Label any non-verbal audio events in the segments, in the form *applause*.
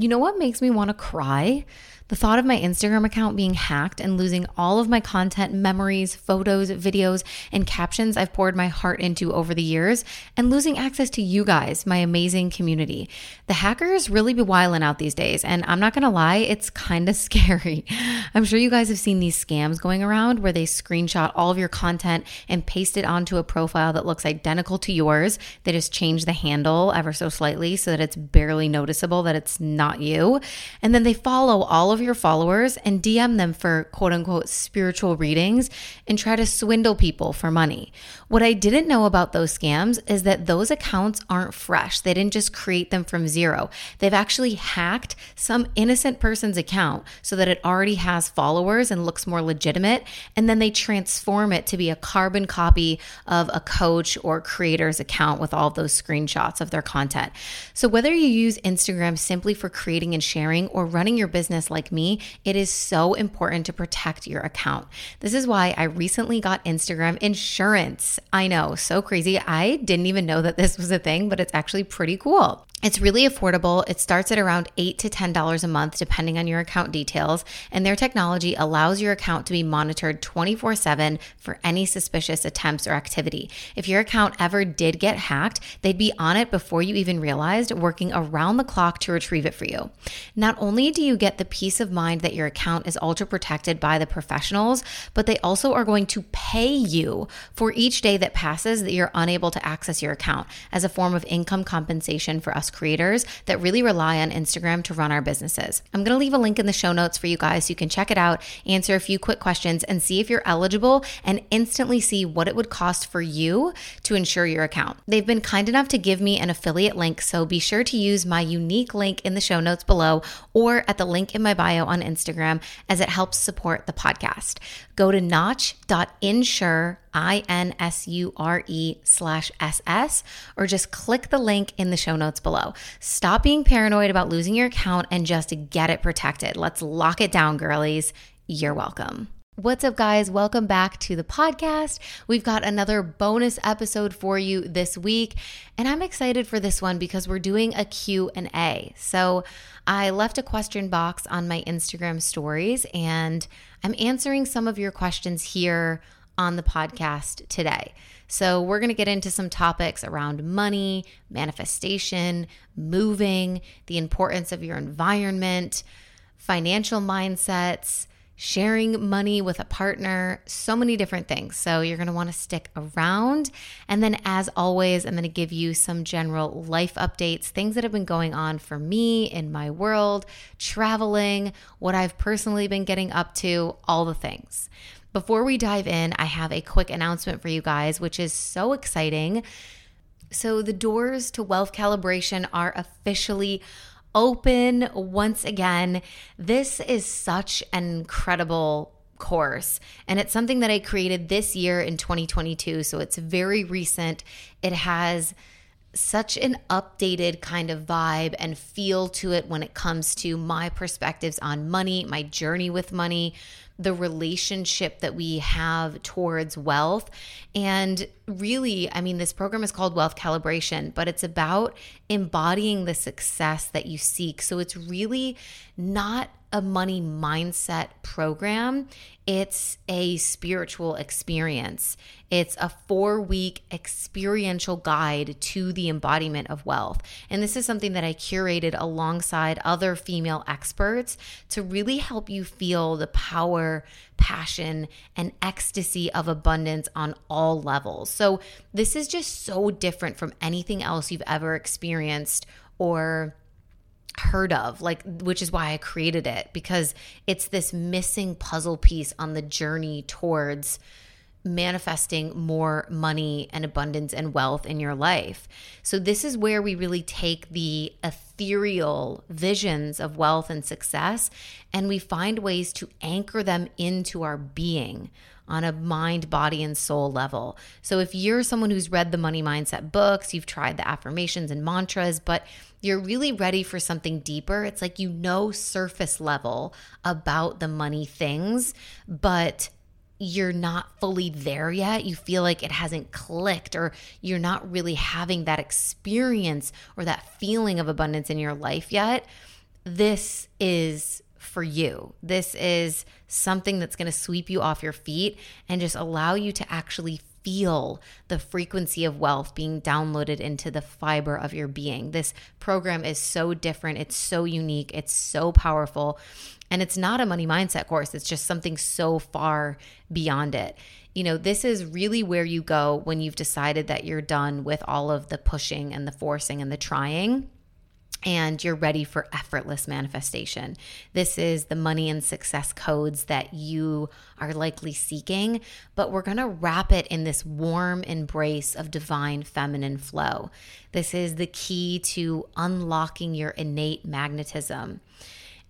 You know what makes me want to cry? The thought of my Instagram account being hacked and losing all of my content, memories, photos, videos, and captions I've poured my heart into over the years, and losing access to you guys, my amazing community. The hackers really be wiling out these days, and I'm not gonna lie, it's kind of *laughs* scary. I'm sure you guys have seen these scams going around where they screenshot all of your content and paste it onto a profile that looks identical to yours. They just change the handle ever so slightly so that it's barely noticeable that it's not you. And then they follow all of your followers and DM them for quote unquote spiritual readings and try to swindle people for money. What I didn't know about those scams is that those accounts aren't fresh. They didn't just create them from zero. They've actually hacked some innocent person's account so that it already has followers and looks more legitimate. And then they transform it to be a carbon copy of a coach or creator's account with all those screenshots of their content. So whether you use Instagram simply for creating and sharing or running your business like me, it is so important to protect your account. This is why I recently got Instagram insurance. I know, so crazy. I didn't even know that this was a thing, but it's actually pretty cool. It's really affordable. It starts at around 8 to $10 a month, depending on your account details. And their technology allows your account to be monitored 24 7 for any suspicious attempts or activity. If your account ever did get hacked, they'd be on it before you even realized, working around the clock to retrieve it for you. Not only do you get the peace of mind that your account is ultra protected by the professionals, but they also are going to pay you for each day that passes that you're unable to access your account as a form of income compensation for us creators that really rely on Instagram to run our businesses. I'm going to leave a link in the show notes for you guys so you can check it out, answer a few quick questions, and see if you're eligible and instantly see what it would cost for you to insure your account. They've been kind enough to give me an affiliate link, so be sure to use my unique link in the show notes below or at the link in my bio on Instagram as it helps support the podcast. Go to notch.insure I N S slash SS, or just click the link in the show notes below. Stop being paranoid about losing your account and just get it protected. Let's lock it down, girlies. You're welcome. What's up guys? Welcome back to the podcast. We've got another bonus episode for you this week, and I'm excited for this one because we're doing a Q&A. So, I left a question box on my Instagram stories and I'm answering some of your questions here on the podcast today. So, we're going to get into some topics around money, manifestation, moving, the importance of your environment, financial mindsets, sharing money with a partner, so many different things. So, you're going to want to stick around. And then, as always, I'm going to give you some general life updates, things that have been going on for me in my world, traveling, what I've personally been getting up to, all the things. Before we dive in, I have a quick announcement for you guys, which is so exciting. So, the doors to wealth calibration are officially open once again. This is such an incredible course. And it's something that I created this year in 2022. So it's very recent. It has such an updated kind of vibe and feel to it when it comes to my perspectives on money, my journey with money, the relationship that we have towards wealth. And really, I mean, this program is called Wealth Calibration, but it's about embodying the success that you seek. So it's really not a money mindset program. It's a spiritual experience. It's a four week experiential guide to the embodiment of wealth. And this is something that I curated alongside other female experts to really help you feel the power, passion, and ecstasy of abundance on all levels. So, this is just so different from anything else you've ever experienced or heard of like which is why I created it because it's this missing puzzle piece on the journey towards manifesting more money and abundance and wealth in your life. So this is where we really take the ethereal visions of wealth and success and we find ways to anchor them into our being on a mind, body, and soul level. So if you're someone who's read the money mindset books, you've tried the affirmations and mantras, but you're really ready for something deeper, it's like you know surface level about the money things, but you're not fully there yet. You feel like it hasn't clicked, or you're not really having that experience or that feeling of abundance in your life yet this is for you. This is something that's going to sweep you off your feet and just allow you to actually feel the frequency of wealth being downloaded into the fiber of your being. This program is so different, it's so unique, it's so powerful. And it's not a money mindset course, it's just something so far beyond it. You know, this is really where you go when you've decided that you're done with all of the pushing and the forcing and the trying and you're ready for effortless manifestation. This is the money and success codes that you are likely seeking, but we're gonna wrap it in this warm embrace of divine feminine flow. This is the key to unlocking your innate magnetism.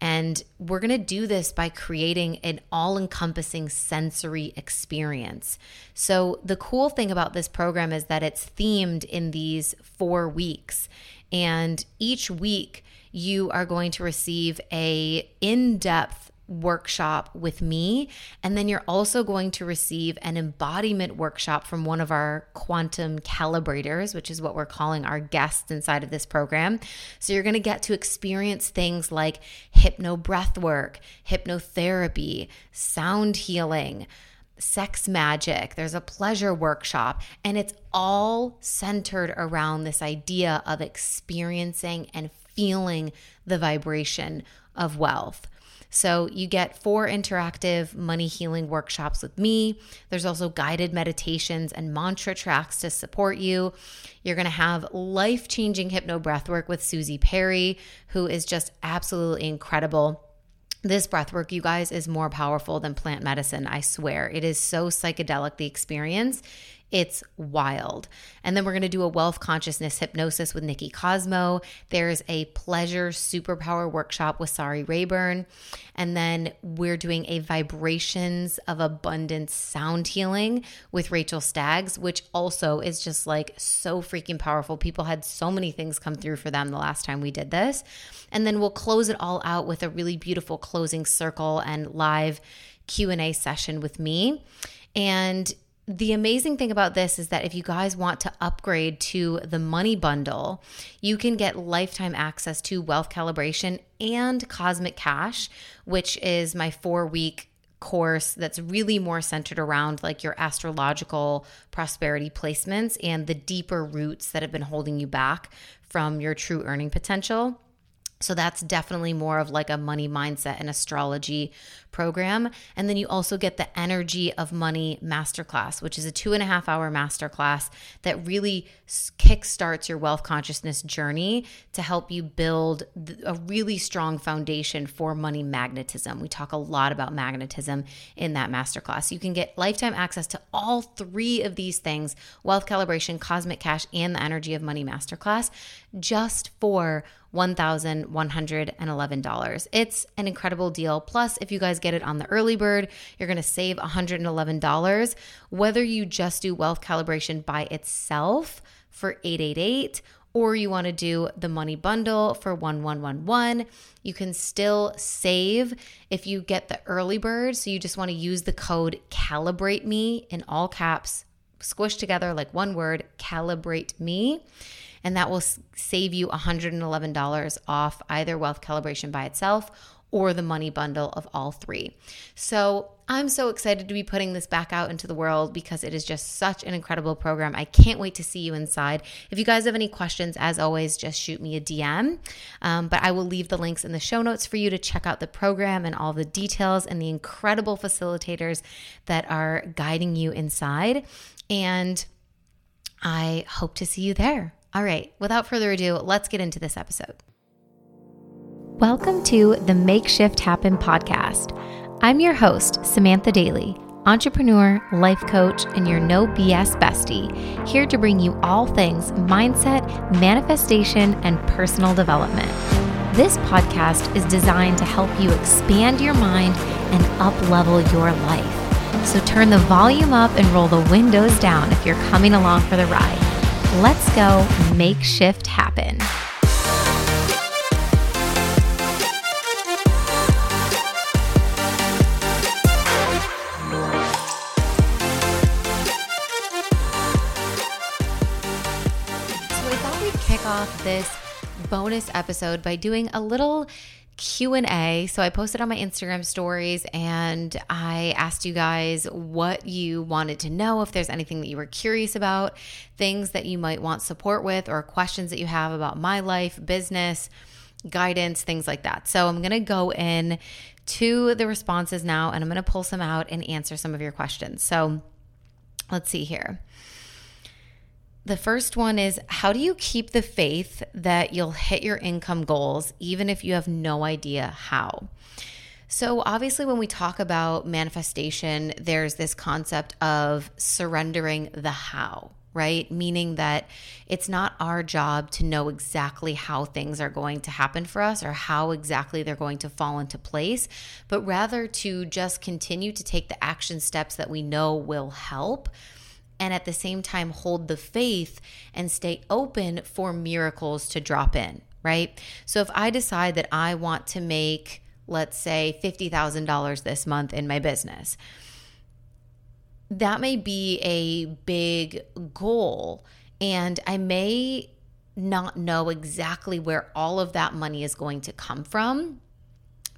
And we're going to do this by creating an all encompassing sensory experience. So, the cool thing about this program is that it's themed in these four weeks. And each week, you are going to receive a in-depth workshop with me. And then you're also going to receive an embodiment workshop from one of our quantum calibrators which is what we're calling our guests inside of this program. So you're going to get to experience things like hypno breath work hypnotherapy sound healing sex magic, there's a pleasure workshop, and it's all centered around this idea of experiencing and feeling the vibration of wealth. So you get four interactive money healing workshops with me. There's also guided meditations and mantra tracks to support you. You're going to have life changing hypno breathwork with Susie Perry, who is just absolutely incredible. This breath work, you guys, is more powerful than plant medicine. I swear. It is so psychedelic, the experience. It's wild. And then we're going to do a wealth consciousness hypnosis with Nikki Cosmo. There's a pleasure superpower workshop with Sari Rayburn. And then we're doing a vibrations of abundance sound healing with Rachel Staggs, which also is just like so freaking powerful. People had so many things come through for them the last time we did this. And then we'll close it all out with a really beautiful closing circle and live Q&A session with me. And the amazing thing about this is that if you guys want to upgrade to the money bundle, you can get lifetime access to wealth calibration and cosmic cash, which is my four week course that's really more centered around like your astrological prosperity placements and the deeper roots that have been holding you back from your true earning potential. So that's definitely more of like a money mindset and astrology program. And then you also get the Energy of Money Masterclass, which is a two and a half hour masterclass that really kickstarts your wealth consciousness journey to help you build a really strong foundation for money magnetism. We talk a lot about magnetism in that masterclass. You can get lifetime access to all three of these things wealth calibration, cosmic cash, and the Energy of Money Masterclass just for $1,111. It's an incredible deal. Plus, if you guys get it on the early bird, you're going to save $111. Whether you just do wealth calibration by itself for 888 or you want to do the money bundle for 1111, you can still save if you get the early bird. So you just want to use the code calibrate me in all caps, squished together like one word, calibrate me and that will save you $111 off either wealth calibration by itself or the money bundle of all three. So I'm so excited to be putting this back out into the world because it is just such an incredible program. I can't wait to see you inside. If you guys have any questions, as always, just shoot me a DM. Um, but I will leave the links in the show notes for you to check out the program and all the details and the incredible facilitators that are guiding you inside. And I hope to see you there. All right, without further ado, let's get into this episode. Welcome to the Make Shift Happen podcast. I'm your host, Samantha Daly, entrepreneur, life coach, and your no BS bestie, here to bring you all things mindset, manifestation, and personal development. This podcast is designed to help you expand your mind and up level your life. So turn the volume up and roll the windows down if you're coming along for the ride. Let's go make shift happen. So I thought we'd kick off this bonus episode by doing a little Q&A. So I posted on my Instagram stories and I asked you guys what you wanted to know if there's anything that you were curious about, things that you might want support with or questions that you have about my life, business, guidance, things like that. So I'm going to go in to the responses now and I'm going to pull some out and answer some of your questions. So let's see here. The first one is how do you keep the faith that you'll hit your income goals even if you have no idea how? So, obviously, when we talk about manifestation, there's this concept of surrendering the how, right? Meaning that it's not our job to know exactly how things are going to happen for us or how exactly they're going to fall into place, but rather to just continue to take the action steps that we know will help and at the same time hold the faith and stay open for miracles to drop in, right? So if I decide that I want to make, let's say, $50,000 this month in my business, that may be a big goal. And I may not know exactly where all of that money is going to come from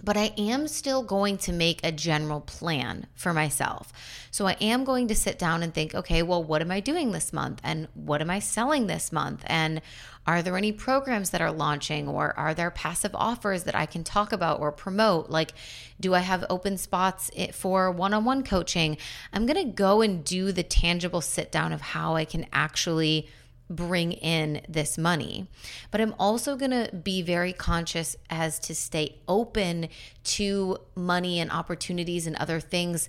but I am still going to make a general plan for myself. So I am going to sit down and think, okay, well, what am I doing this month? And what am I selling this month? And are there any programs that are launching or are there passive offers that I can talk about or promote? Like, do I have open spots for one on one coaching? I'm going to go and do the tangible sit down of how I can actually bring in this money. But I'm also going to be very conscious as to stay open to money and opportunities and other things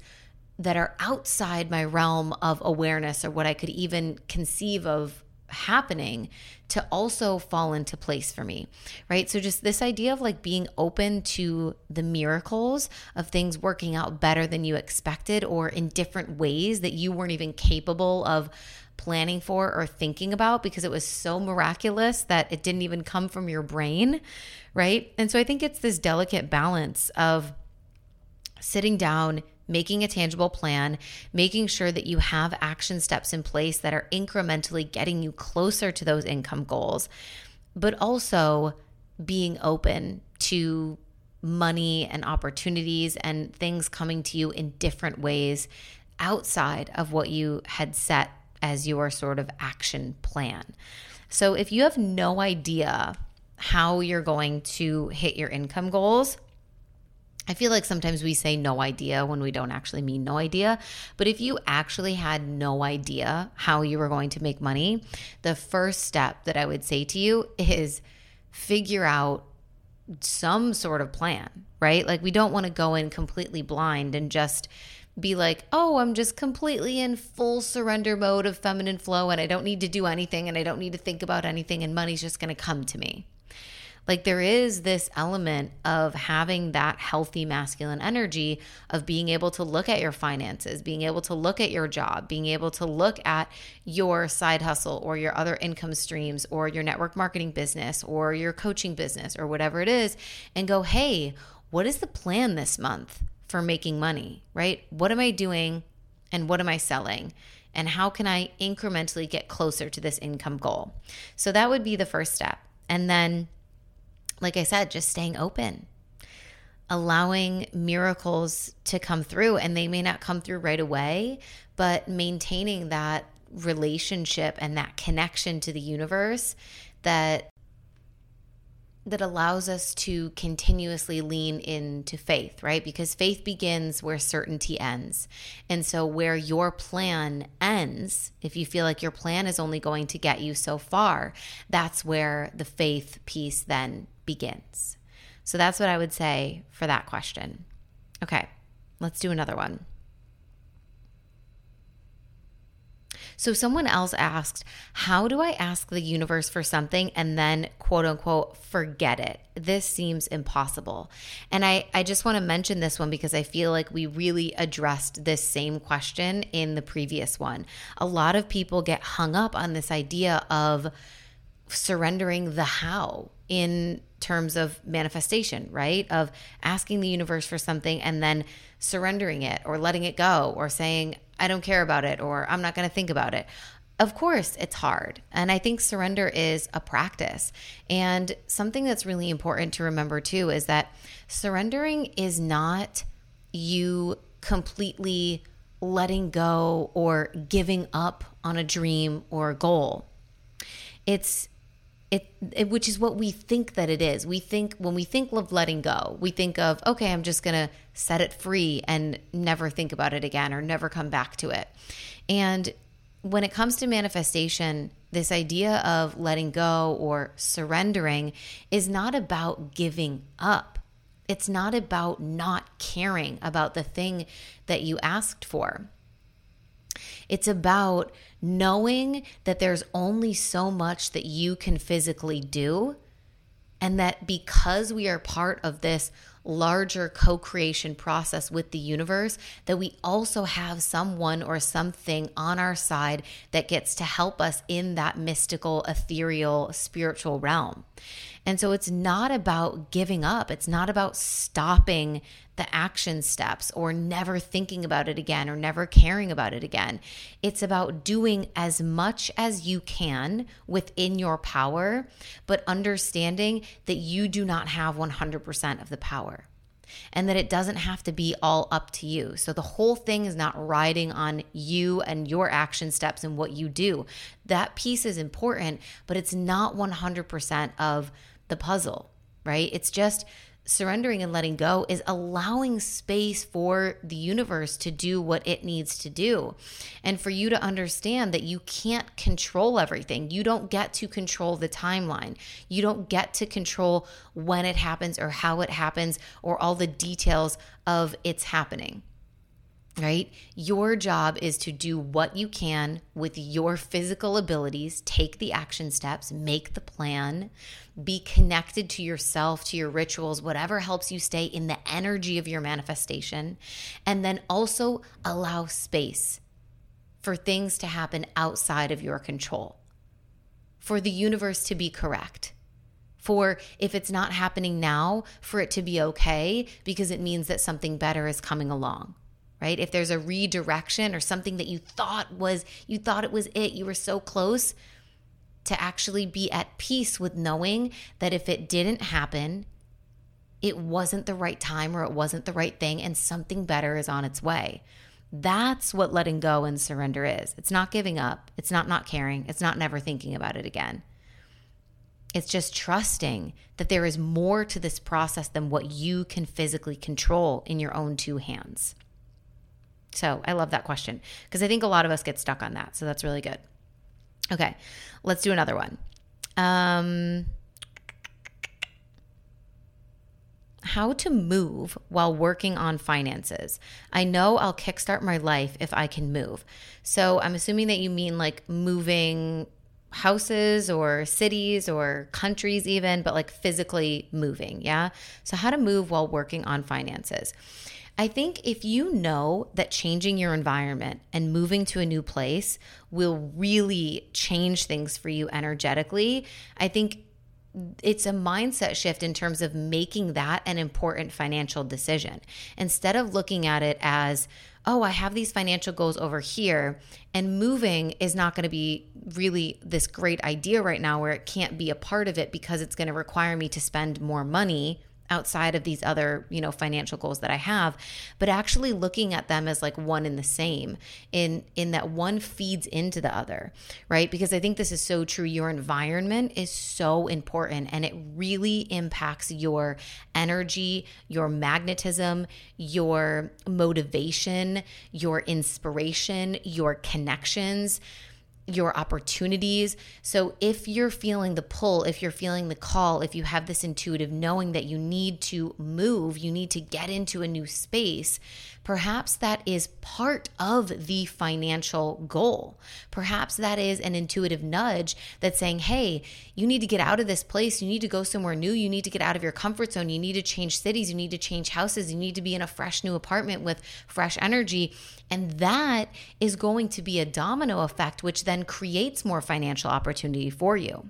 that are outside my realm of awareness or what I could even conceive of happening to also fall into place for me, right? So, just this idea of like being open to the miracles of things working out better than you expected or in different ways that you weren't even capable of planning for or thinking about because it was so miraculous that it didn't even come from your brain, right? And so I think it's this delicate balance of sitting down, making a tangible plan, making sure that you have action steps in place that are incrementally getting you closer to those income goals, but also being open to money and opportunities and things coming to you in different ways outside of what you had set as your sort of action plan. So if you have no idea how you're going to hit your income goals, I feel like sometimes we say no idea when we don't actually mean no idea. But if you actually had no idea how you were going to make money, the first step that I would say to you is figure out some sort of plan, right? Like we don't want to go in completely blind and just be like, oh, I'm just completely in full surrender mode of feminine flow and I don't need to do anything and I don't need to think about anything and money's just going to come to me. Like there is this element of having that healthy masculine energy of being able to look at your finances, being able to look at your job, being able to look at your side hustle or your other income streams or your network marketing business or your coaching business or whatever it is and go, hey, what is the plan this month? For making money, right? What am I doing and what am I selling? And how can I incrementally get closer to this income goal? So that would be the first step. And then, like I said, just staying open, allowing miracles to come through. And they may not come through right away, but maintaining that relationship and that connection to the universe that that allows us to continuously lean into faith, right? Because faith begins where certainty ends. And so, where your plan ends, if you feel like your plan is only going to get you so far, that's where the faith piece then begins. So, that's what I would say for that question. Okay, let's do another one. So someone else asked, How do I ask the universe for something and then quote unquote forget it? This seems impossible. And I, I just want to mention this one because I feel like we really addressed this same question in the previous one. A lot of people get hung up on this idea of surrendering the how in terms of manifestation, right? Of asking the universe for something and then surrendering it or letting it go or saying, I don't care about it or I'm not going to think about it. of course, it's hard. And I think surrender is a practice. And something that's really important to remember too is that surrendering is not you completely letting go or giving up on a dream or a goal. It's it, it, which is what we think that it is. We think when we think of letting go, we think of okay, I'm just going to set it free and never think about it again or never come back to it. And when it comes to manifestation, this idea of letting go or surrendering is not about giving up. It's not about not caring about the thing that you asked for. It's about knowing that there's only so much that you can physically do, and that because we are part of this larger co creation process with the universe, that we also have someone or something on our side that gets to help us in that mystical, ethereal, spiritual realm. And so it's not about giving up. It's not about stopping the action steps or never thinking about it again or never caring about it again. It's about doing as much as you can within your power, but understanding that you do not have 100% of the power and that it doesn't have to be all up to you. So the whole thing is not riding on you and your action steps and what you do. That piece is important, but it's not 100% of the puzzle, right? It's just surrendering and letting go is allowing space for the universe to do what it needs to do. And for you to understand that you can't control everything. You don't get to control the timeline. You don't get to control when it happens or how it happens or all the details of its happening right? Your job is to do what you can with your physical abilities, take the action steps, make the plan, be connected to yourself, to your rituals, whatever helps you stay in the energy of your manifestation, and then also allow space for things to happen outside of your control, for the universe to be correct. For if it's not happening now, for it to be okay because it means that something better is coming along right? If there's a redirection or something that you thought was, you thought it was it, you were so close to actually be at peace with knowing that if it didn't happen, it wasn't the right time or it wasn't the right thing and something better is on its way. That's what letting go and surrender is. It's not giving up. It's not not caring. It's not never thinking about it again. It's just trusting that there is more to this process than what you can physically control in your own two hands. So I love that question because I think a lot of us get stuck on that. So that's really good. Okay, let's do another one. Um, how to move while working on finances. I know I'll kickstart my life if I can move. So I'm assuming that you mean like moving houses or cities or countries, even, but like physically moving. Yeah. So, how to move while working on finances. I think if you know that changing your environment and moving to a new place will really change things for you energetically, I think it's a mindset shift in terms of making that an important financial decision. Instead of looking at it as, oh, I have these financial goals over here, and moving is not going to be really this great idea right now where it can't be a part of it because it's going to require me to spend more money outside of these other, you know, financial goals that I have, but actually looking at them as like one and the same in in that one feeds into the other, right? Because I think this is so true. Your environment is so important and it really impacts your energy, your magnetism, your motivation, your inspiration, your connections your opportunities. So, if you're feeling the pull, if you're feeling the call, if you have this intuitive knowing that you need to move, you need to get into a new space, perhaps that is part of the financial goal. Perhaps that is an intuitive nudge that's saying, hey, you need to get out of this place. You need to go somewhere new. You need to get out of your comfort zone. You need to change cities. You need to change houses. You need to be in a fresh new apartment with fresh energy. And that is going to be a domino effect, which then creates more financial opportunity for you.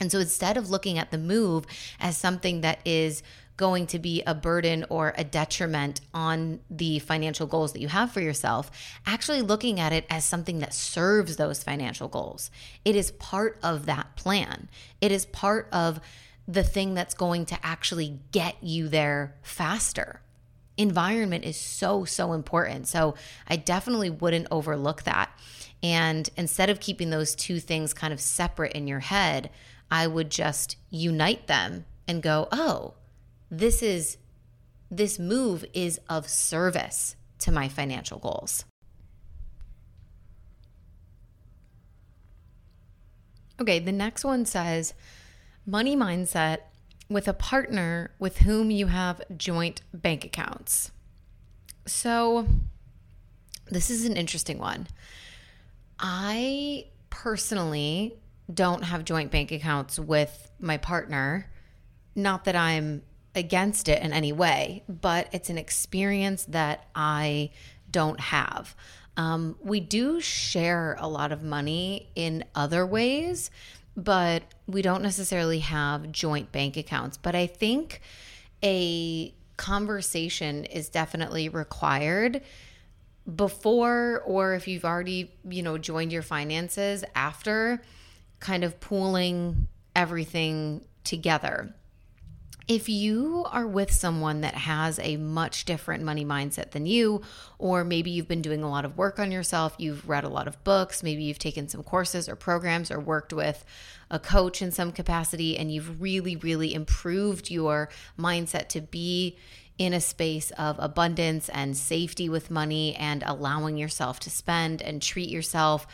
And so instead of looking at the move as something that is going to be a burden or a detriment on the financial goals that you have for yourself, actually looking at it as something that serves those financial goals. It is part of that plan, it is part of the thing that's going to actually get you there faster. Environment is so, so important. So I definitely wouldn't overlook that. And instead of keeping those two things kind of separate in your head, I would just unite them and go, oh, this is this move is of service to my financial goals. Okay, the next one says money mindset with a partner with whom you have joint bank accounts. So, this is an interesting one. I personally don't have joint bank accounts with my partner. Not that I'm against it in any way, but it's an experience that I don't have. Um, we do share a lot of money in other ways, but we don't necessarily have joint bank accounts. But I think a conversation is definitely required before or if you've already, you know, joined your finances after kind of pooling everything together if you are with someone that has a much different money mindset than you, or maybe you've been doing a lot of work on yourself, you've read a lot of books, maybe you've taken some courses or programs or worked with a coach in some capacity, and you've really, really improved your mindset to be in a space of abundance and safety with money and allowing yourself to spend and treat yourself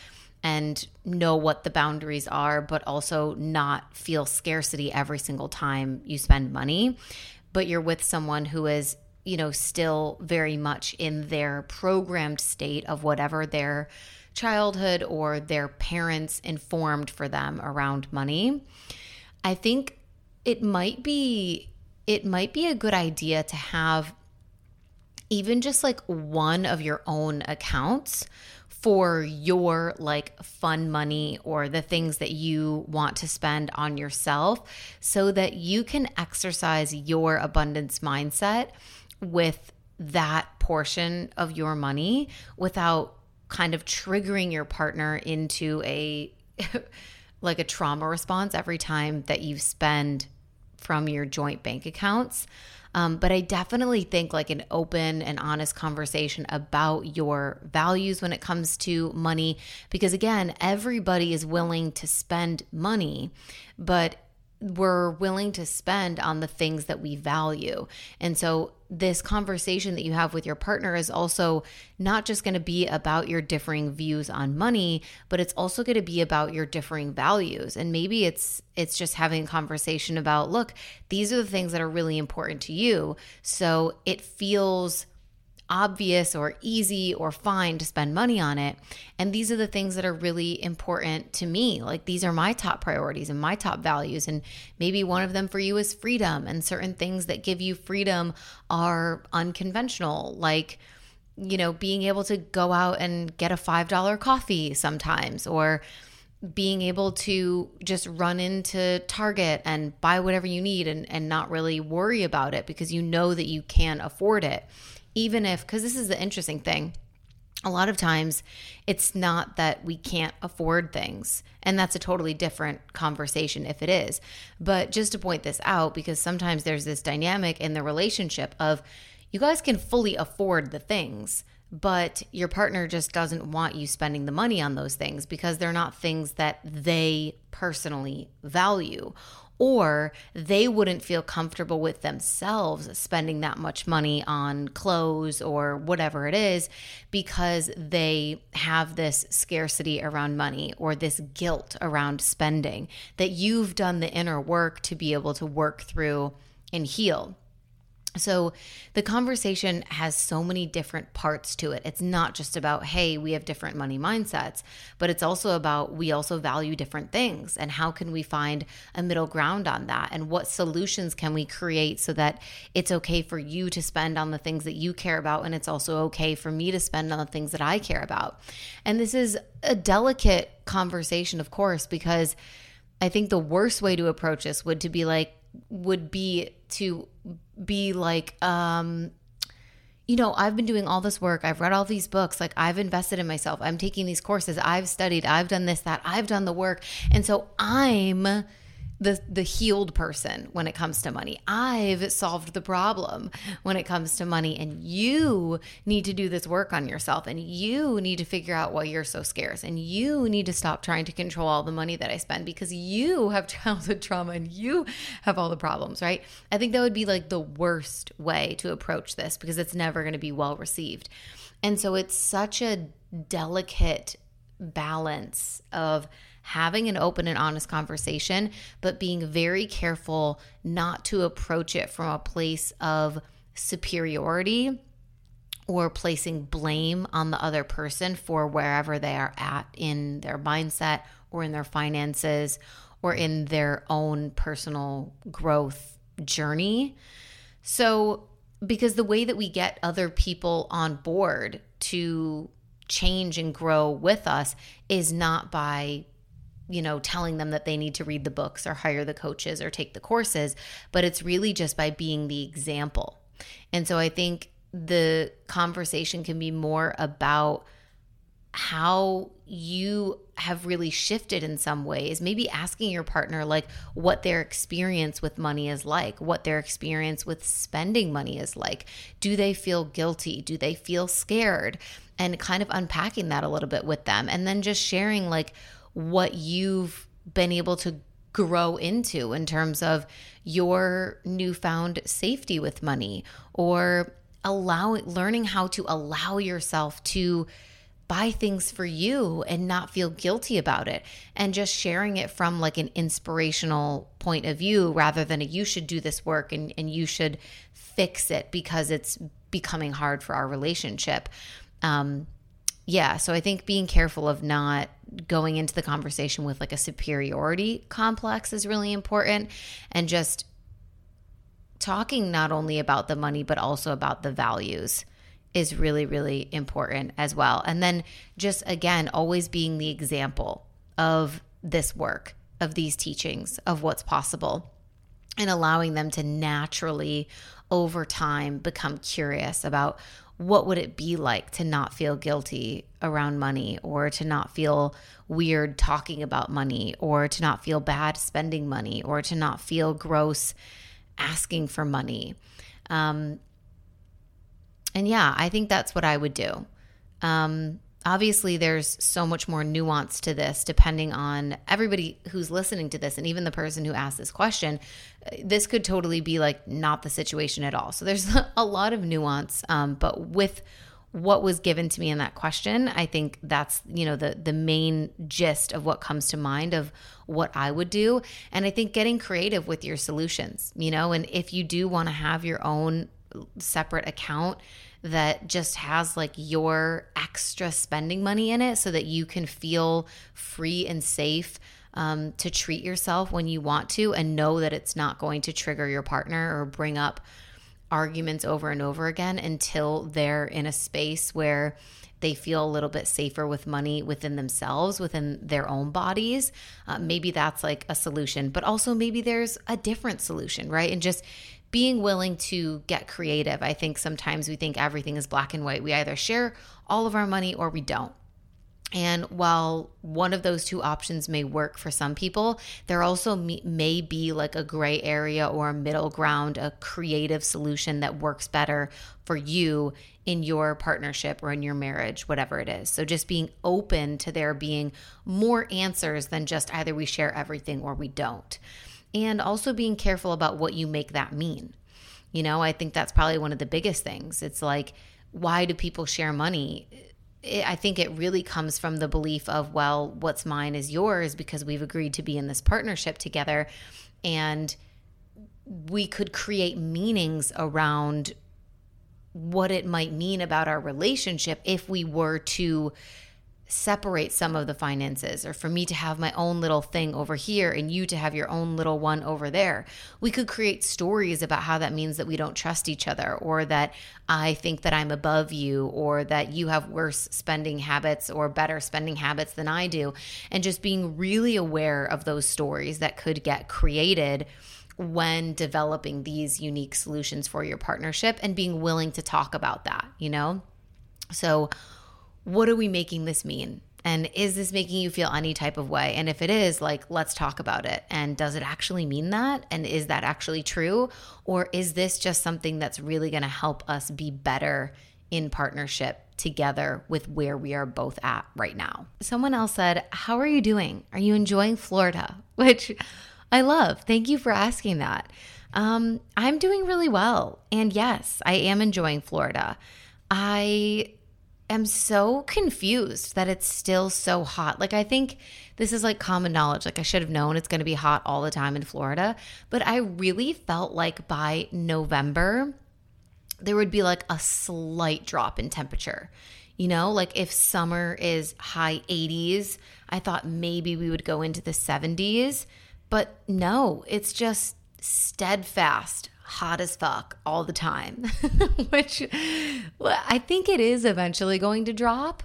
and know what the boundaries are, but also not feel scarcity every single time you spend money. But you're with someone who is, you know, still very much in their programmed state of whatever their childhood or their parents informed for them around money. I think it might be it might be a good idea to have even just like one of your own accounts for your like fun money or the things that you want to spend on yourself so that you can exercise your abundance mindset with that portion of your money without kind of triggering your partner into a *laughs* like a trauma response every time that you spend from your joint bank accounts. Um, but I definitely think like an open and honest conversation about your values when it comes to money, because again, everybody is willing to spend money, but we're willing to spend on the things that we value. And so, this conversation that you have with your partner is also not just going to be about your differing views on money, but it's also going to be about your differing values. And maybe it's it's just having a conversation about, look, these are the things that are really important to you. So, it feels obvious or easy or fine to spend money on it. And these are the things that are really important to me. Like these are my top priorities and my top values. And maybe one of them for you is freedom. And certain things that give you freedom are unconventional, like, you know, being able to go out and get a $5 coffee sometimes or being able to just run into Target and buy whatever you need and, and not really worry about it because you know that you can afford it even if, because this is the interesting thing. A lot of times it's not that we can't afford things. And that's a totally different conversation if it is. But just to point this out, because sometimes there's this dynamic in the relationship of you guys can fully afford the things, but your partner just doesn't want you spending the money on those things because they're not things that they personally value or they wouldn't feel comfortable with themselves spending that much money on clothes or whatever it is because they have this scarcity around money or this guilt around spending that you've done the inner work to be able to work through and heal. So the conversation has so many different parts to it. It's not just about, hey, we have different money mindsets, but it's also about we also value different things. And how can we find a middle ground on that? And what solutions can we create so that it's okay for you to spend on the things that you care about? And it's also okay for me to spend on the things that I care about. And this is a delicate conversation, of course, because I think the worst way to approach this would to be like, would be to be like um you know, I've been doing all this work. I've read all these books. Like, I've invested in myself. I'm taking these courses. I've studied. I've done this, that. I've done the work. And so I'm the the healed person when it comes to money. I've solved the problem when it comes to money and you need to do this work on yourself and you need to figure out why you're so scarce and you need to stop trying to control all the money that I spend because you have *laughs* childhood trauma and you have all the problems, right? I think that would be like the worst way to approach this because it's never going to be well received. And so it's such a delicate balance of having an open and honest conversation, but being very careful not to approach it from a place of superiority or placing blame on the other person for wherever they are at in their mindset or in their finances or in their own personal growth journey. So, because the way that we get other people on board to change and grow with us is not by you know, telling them that they need to read the books or hire the coaches or take the courses, but it's really just by being the example. And so I think the conversation can be more about how you have really shifted in some ways. Maybe asking your partner, like, what their experience with money is like, what their experience with spending money is like. Do they feel guilty? Do they feel scared? And kind of unpacking that a little bit with them. And then just sharing, like, what you've been able to grow into in terms of your newfound safety with money or allowing learning how to allow yourself to buy things for you and not feel guilty about it. And just sharing it from like an inspirational point of view rather than a you should do this work and, and you should fix it because it's becoming hard for our relationship. Um, yeah so i think being careful of not going into the conversation with like a superiority complex is really important. And just talking not only about the money but also about the values is really really important as well. And then just again always being the example of this work of these teachings of what's possible and allowing them to naturally over time become curious about what would it be like to not feel guilty around money or to not feel weird talking about money or to not feel bad spending money or to not feel gross asking for money. Um, and yeah, I think that's what I would do. Um, obviously there's so much more nuance to this depending on everybody who's listening to this and even the person who asked this question. This could totally be like not the situation at all. So there's *laughs* a lot of nuance um, but with what was given to me in that question i think that's you know the the main gist of what comes to mind of what i would do. And i think getting creative with your solutions you know and if you do want to have your own separate account that just has like your extra spending money in it so that you can feel free and safe um, to treat yourself when you want to and know that it's not going to trigger your partner or bring up arguments over and over again until they're in a space where they feel a little bit safer with money within themselves, within their own bodies. Uh, maybe that's like a solution, but also maybe there's a different solution, right? And just being willing to get creative. I think sometimes we think everything is black and white. We either share all of our money or we don't. And while one of those two options may work for some people, there also may be like a gray area or a middle ground, a creative solution that works better for you in your partnership or in your marriage, whatever it is. So just being open to there being more answers than just either we share everything or we don't and also being careful about what you make that mean. You know, I think that's probably one of the biggest things. It's like, why do people share money? It, I think it really comes from the belief of, well, what's mine is yours because we've agreed to be in this partnership together. And we could create meanings around what it might mean about our relationship if we were to separate some of the finances or for me to have my own little thing over here and you to have your own little one over there. We could create stories about how that means that we don't trust each other or that I think that I'm above you or that you have worse spending habits or better spending habits than I do. And just being really aware of those stories that could get created when developing these unique solutions for your partnership and being willing to talk about that, you know? So, what are we making this mean? And is this making you feel any type of way? And if it is, like, let's talk about it. And does it actually mean that? And is that actually true? Or is this just something that's really going to help us be better in partnership together with where we are both at right now? Someone else said, How are you doing? Are you enjoying Florida? *laughs* Which I love. Thank you for asking that. Um, I'm doing really well. And yes, I am enjoying Florida. I am so confused that it's still so hot. Like, I think this is like common knowledge. Like, I should have known it's going to be hot all the time in Florida. But I really felt like by November, there would be like a slight drop in temperature. You know, like if summer is high 80s, I thought maybe we would go into the 70s. But no, it's just steadfast hot as fuck all the time, *laughs* which I think it is eventually going to drop.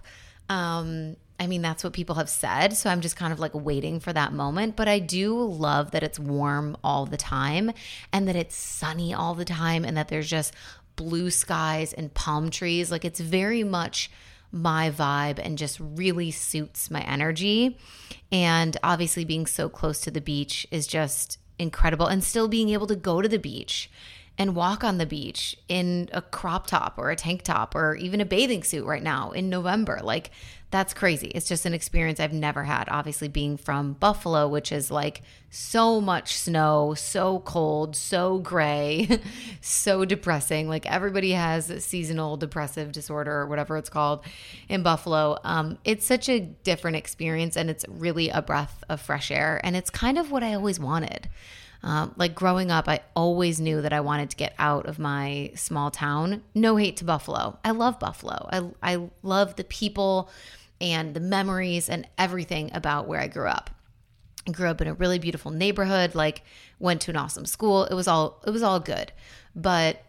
Um, I mean, that's what people have said. So I'm just kind of like waiting for that moment. But I do love that it's warm all the time and that it's sunny all the time and that there's just blue skies and palm trees. Like it's very much my vibe and just really suits my energy. And obviously, being so close to the beach is just incredible and still being able to go to the beach and walk on the beach in a crop top or a tank top or even a bathing suit right now in November. Like, that's crazy. It's just an experience I've never had. Obviously, being from Buffalo, which is like so much snow, so cold, so gray, *laughs* so depressing. Like, everybody has seasonal depressive disorder or whatever it's called in Buffalo. Um, it's such a different experience and it's really a breath of fresh air. And it's kind of what I always wanted. Um, like growing up, I always knew that I wanted to get out of my small town. No hate to Buffalo. I love Buffalo. I, I love the people and the memories and everything about where I grew up. I grew up in a really beautiful neighborhood, like went to an awesome school. It was all it was all good. But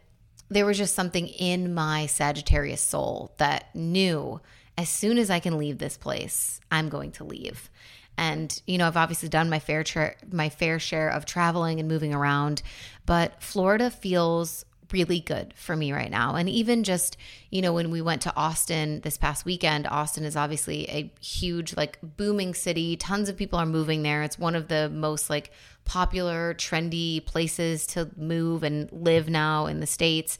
there was just something in my Sagittarius soul that knew as soon as I can leave this place, I'm going to leave. And you know, I've obviously done my fair share my fair share of traveling and moving around, but Florida feels really good for me right now. And even just, you know, when we went to Austin this past weekend, Austin is obviously a huge, like, booming city. Tons of people are moving there. It's one of the most, like, popular, trendy places to move and live now in the States.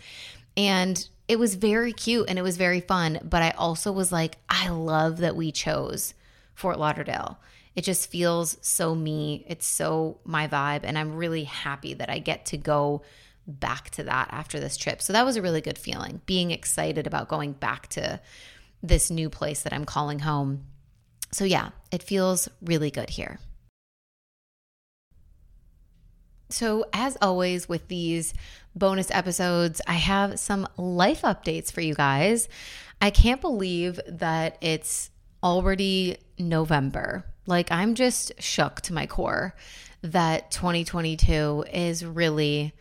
And it was very cute and it was very fun. But I also was like, I love that we chose Fort Lauderdale. It just feels so me. It's so my vibe. And I'm really happy that I get to go back to that after this trip. So that was a really good feeling, being excited about going back to this new place that I'm calling home. So, yeah, it feels really good here. So, as always, with these bonus episodes, I have some life updates for you guys. I can't believe that it's already November. Like, I'm just shook to my core that 2022 is really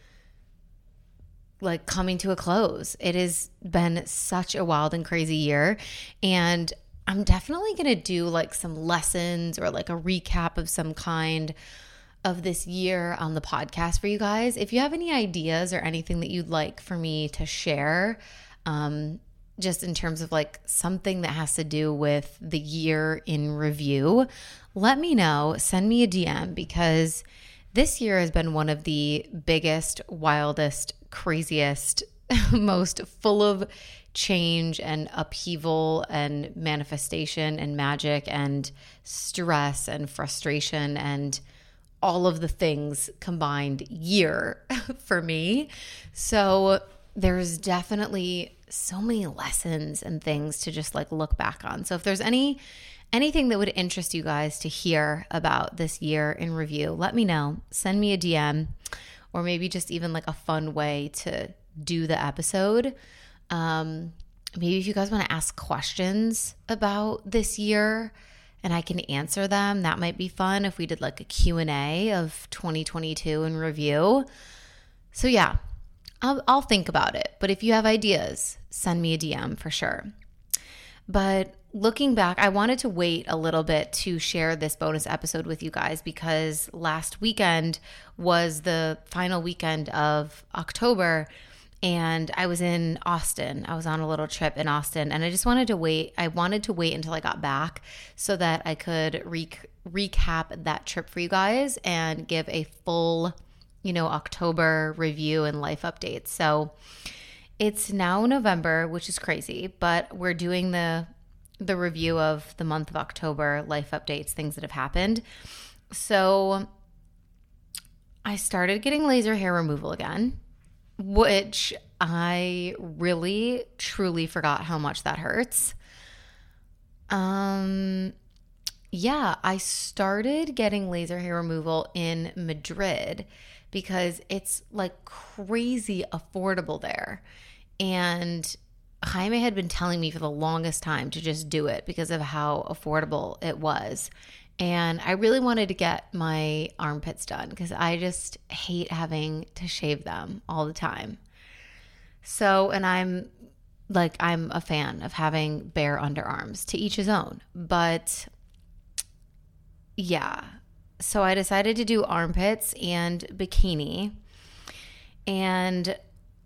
like coming to a close. It has been such a wild and crazy year. And I'm definitely going to do like some lessons or like a recap of some kind of this year on the podcast for you guys. If you have any ideas or anything that you'd like for me to share, um, just in terms of like something that has to do with the year in review, let me know. Send me a DM because this year has been one of the biggest, wildest, craziest, *laughs* most full of change and upheaval and manifestation and magic and stress and frustration and all of the things combined year *laughs* for me. So there's definitely so many lessons and things to just like look back on. So if there's any anything that would interest you guys to hear about this year in review, let me know. Send me a DM or maybe just even like a fun way to do the episode. Um, maybe if you guys want to ask questions about this year and I can answer them, that might be fun if we did like a Q&A of 2022 in review. So yeah, I'll, I'll think about it. But if you have ideas, send me a DM for sure. But looking back, I wanted to wait a little bit to share this bonus episode with you guys because last weekend was the final weekend of October and I was in Austin. I was on a little trip in Austin and I just wanted to wait. I wanted to wait until I got back so that I could re- recap that trip for you guys and give a full, you know, October review and life updates. So it's now November, which is crazy, but we're doing the the review of the month of October, life updates, things that have happened. So I started getting laser hair removal again, which I really truly forgot how much that hurts. Um yeah, I started getting laser hair removal in Madrid because it's like crazy affordable there. And Jaime had been telling me for the longest time to just do it because of how affordable it was. And I really wanted to get my armpits done because I just hate having to shave them all the time. So, and I'm like, I'm a fan of having bare underarms to each his own. But yeah, so I decided to do armpits and bikini. And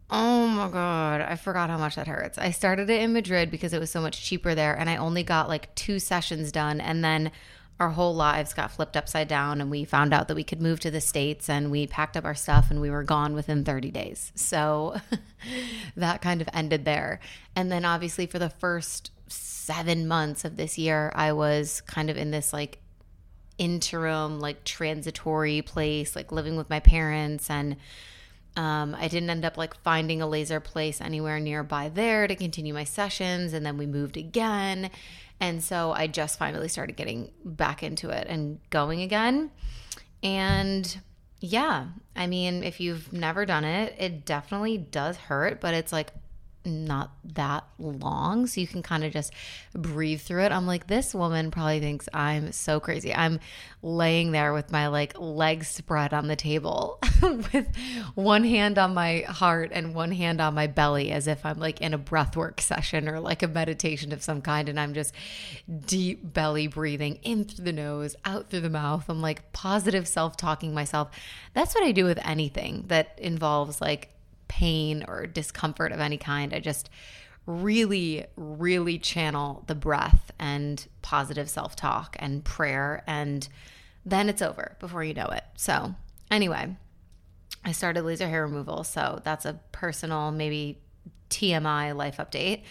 Oh my God. I forgot how much that hurts. I started it in Madrid because it was so much cheaper there. And I only got like two sessions done. And then our whole lives got flipped upside down. And we found out that we could move to the States and we packed up our stuff and we were gone within 30 days. So *laughs* that kind of ended there. And then obviously for the first seven months of this year, I was kind of in this like interim, like transitory place, like living with my parents and um, I didn't end up like finding a laser place anywhere nearby there to continue my sessions. And then we moved again. And so I just finally started getting back into it and going again. And yeah, I mean, if you've never done it, it definitely does hurt, but it's like not that long so you can kind of just breathe through it. I'm like this woman probably thinks I'm so crazy. I'm laying there with my like legs spread on the table *laughs* with one hand on my heart and one hand on my belly as if I'm like in a breathwork session or like a meditation of some kind and I'm just deep belly breathing in through the nose, out through the mouth. I'm like positive self-talking myself. That's what I do with anything that involves like pain or discomfort of any kind. I just really, really channel the breath and positive self talk and prayer. And then it's over before you know it. So, anyway, I started laser hair removal. So, that's a personal, maybe TMI life update.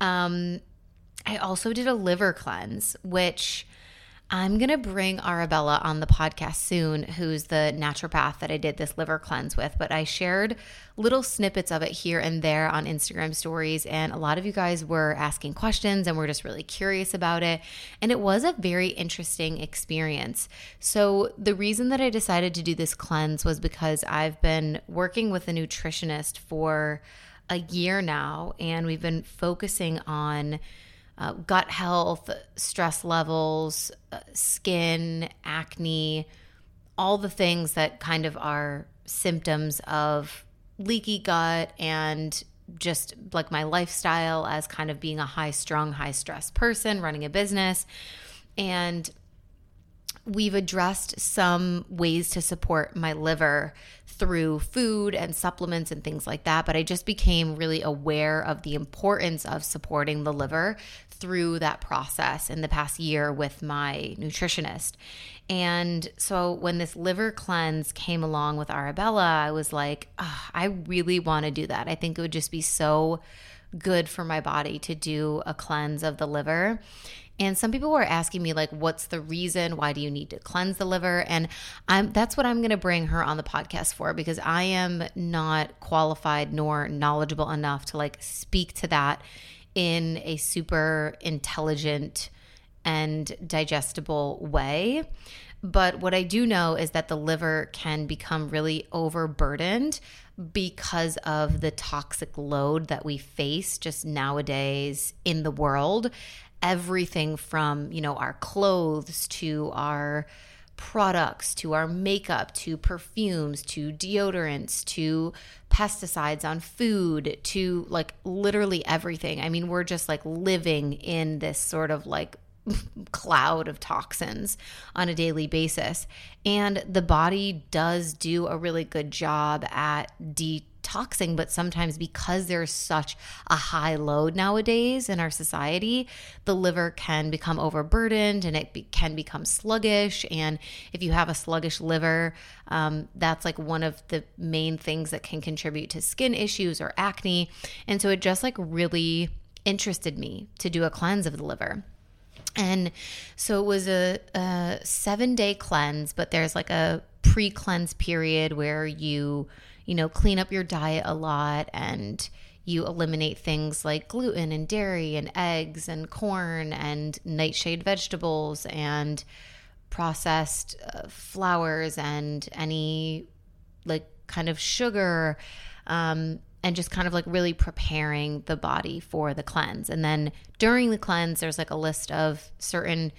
Um, I also did a liver cleanse, which I'm going to bring Arabella on the podcast soon, who's the naturopath that I did this liver cleanse with. But I shared little snippets of it here and there on Instagram stories. And a lot of you guys were asking questions and were just really curious about it. And it was a very interesting experience. So, the reason that I decided to do this cleanse was because I've been working with a nutritionist for a year now, and we've been focusing on uh, gut health, stress levels, uh, skin, acne, all the things that kind of are symptoms of leaky gut and just like my lifestyle as kind of being a high strung, high stress person running a business. And we've addressed some ways to support my liver through food and supplements and things like that. But I just became really aware of the importance of supporting the liver through that process in the past year with my nutritionist. And so when this liver cleanse came along with Arabella, I was like, oh, I really want to do that. I think it would just be so good for my body to do a cleanse of the liver. And some people were asking me like what's the reason? Why do you need to cleanse the liver? And I'm that's what I'm going to bring her on the podcast for because I am not qualified nor knowledgeable enough to like speak to that in a super intelligent and digestible way. But what I do know is that the liver can become really overburdened because of the toxic load that we face just nowadays in the world everything from, you know, our clothes to our products to our makeup to perfumes to deodorants to pesticides on food to like literally everything. I mean, we're just like living in this sort of like *laughs* cloud of toxins on a daily basis. And the body does do a really good job at detoxing, but sometimes because there's such a high load nowadays in our society, the liver can become overburdened and it be- can become sluggish. And if you have a sluggish liver, um, that's like one of the main things that can contribute to skin issues or acne. And so it just like really interested me to do a cleanse of the liver. And so it was a, a seven day cleanse, but there's like a pre cleanse period where you, you know, clean up your diet a lot and you eliminate things like gluten and dairy and eggs and corn and nightshade vegetables and processed uh, flours and any like kind of sugar. Um, and just kind of like really preparing the body for the cleanse. And then during the cleanse, there's like a list of certain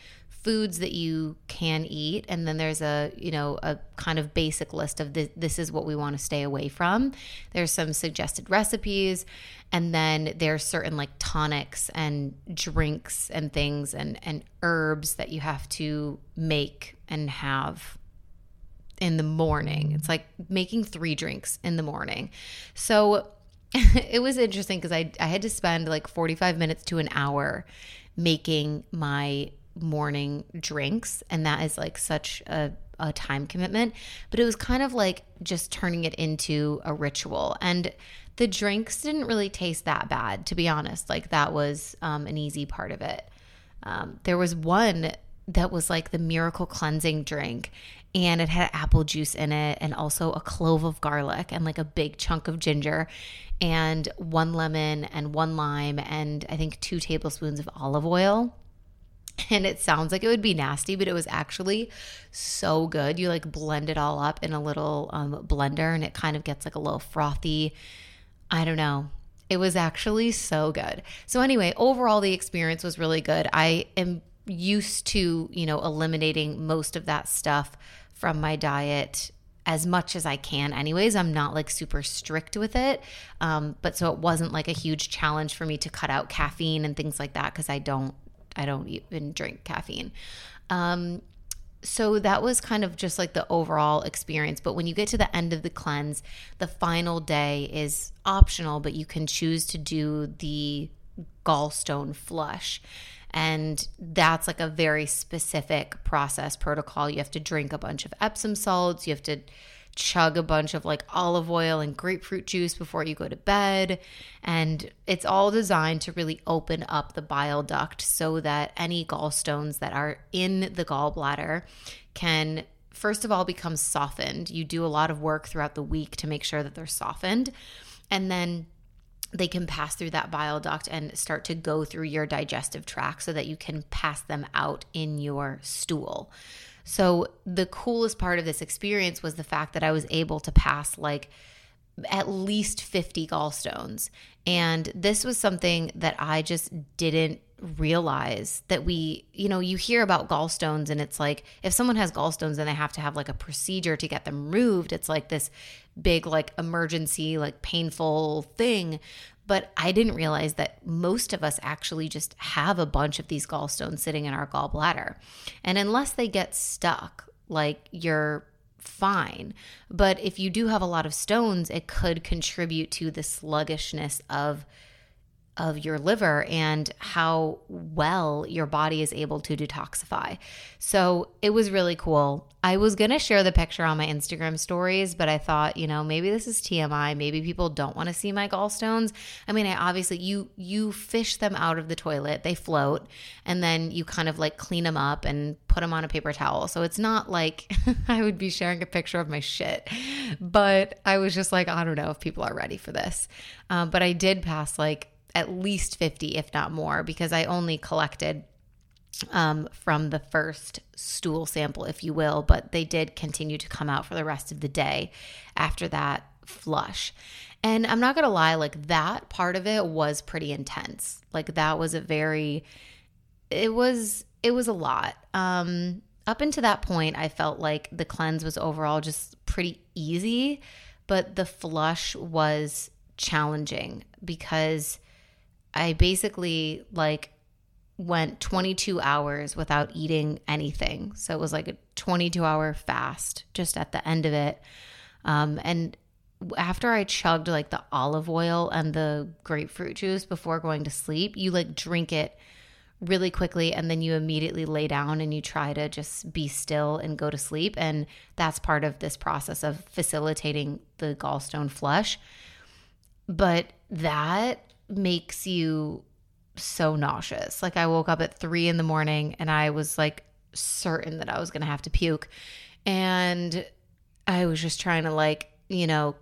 foods that you can eat and then there's a you know a kind of basic list of this, this is what we want to stay away from. There's some suggested recipes and then there's certain like tonics and drinks and things and and herbs that you have to make and have in the morning. It's like making three drinks in the morning. So *laughs* it was interesting because I, I had to spend like 45 minutes to an hour making my morning drinks. And that is like such a, a time commitment. But it was kind of like just turning it into a ritual. And the drinks didn't really taste that bad, to be honest. Like that was um, an easy part of it. Um, there was one that was like the miracle cleansing drink and it had apple juice in it and also a clove of garlic and like a big chunk of ginger and one lemon and one lime and I think two tablespoons of olive oil. *laughs* And it sounds like it would be nasty, but it was actually so good. You like blend it all up in a little um, blender and it kind of gets like a little frothy. I don't know. It was actually so good. So, anyway, overall, the experience was really good. I am used to, you know, eliminating most of that stuff from my diet as much as I can, anyways. I'm not like super strict with it. Um, but so it wasn't like a huge challenge for me to cut out caffeine and things like that because I don't, I don't even drink caffeine. Um, so that was kind of just like the overall experience. But when you get to the end of the cleanse, the final day is optional, but you can choose to do the gallstone flush. And that's like a very specific process protocol. You have to drink a bunch of Epsom salts. You have to chug a bunch of like olive oil and grapefruit juice before you go to bed. And it's all designed to really open up the bile duct so that any gallstones that are in the gallbladder can, first of all, become softened. You do a lot of work throughout the week to make sure that they're softened. And then they can pass through that bile duct and start to go through your digestive tract so that you can pass them out in your stool. So, the coolest part of this experience was the fact that I was able to pass like at least 50 gallstones. And this was something that I just didn't realize that we, you know, you hear about gallstones and it's like if someone has gallstones and they have to have like a procedure to get them removed, it's like this big, like emergency, like painful thing. But I didn't realize that most of us actually just have a bunch of these gallstones sitting in our gallbladder. And unless they get stuck, like you're fine. But if you do have a lot of stones, it could contribute to the sluggishness of of your liver and how well your body is able to detoxify. So it was really cool. I was going to share the picture on my Instagram stories, but I thought, you know, maybe this is TMI. Maybe people don't want to see my gallstones. I mean, I obviously you you fish them out of the toilet, they float, and then you kind of like clean them up and put them on a paper towel. So it's not like *laughs* I would be sharing a picture of my shit. But I was just like, I don't know if people are ready for this. Um, but I did pass like at least 50, if not more, because I only collected um, from the first stool sample, if you will, but they did continue to come out for the rest of the day after that flush. And I'm not going to lie, like that part of it was pretty intense. Like that was a very, it was, it was a lot. Um, up until that point, I felt like the cleanse was overall just pretty easy, but the flush was challenging because I basically like went 22 hours without eating anything. So it was like a 22 hour fast just at the end of it. Um, and after I chugged like the olive oil and the grapefruit juice before going to sleep, you like drink it really quickly and then you immediately lay down and you try to just be still and go to sleep. And that's part of this process of facilitating the gallstone flush. But that makes you so nauseous. Like I woke up at three in the morning and I was like certain that I was to have to puke. And I was just trying to like, you know,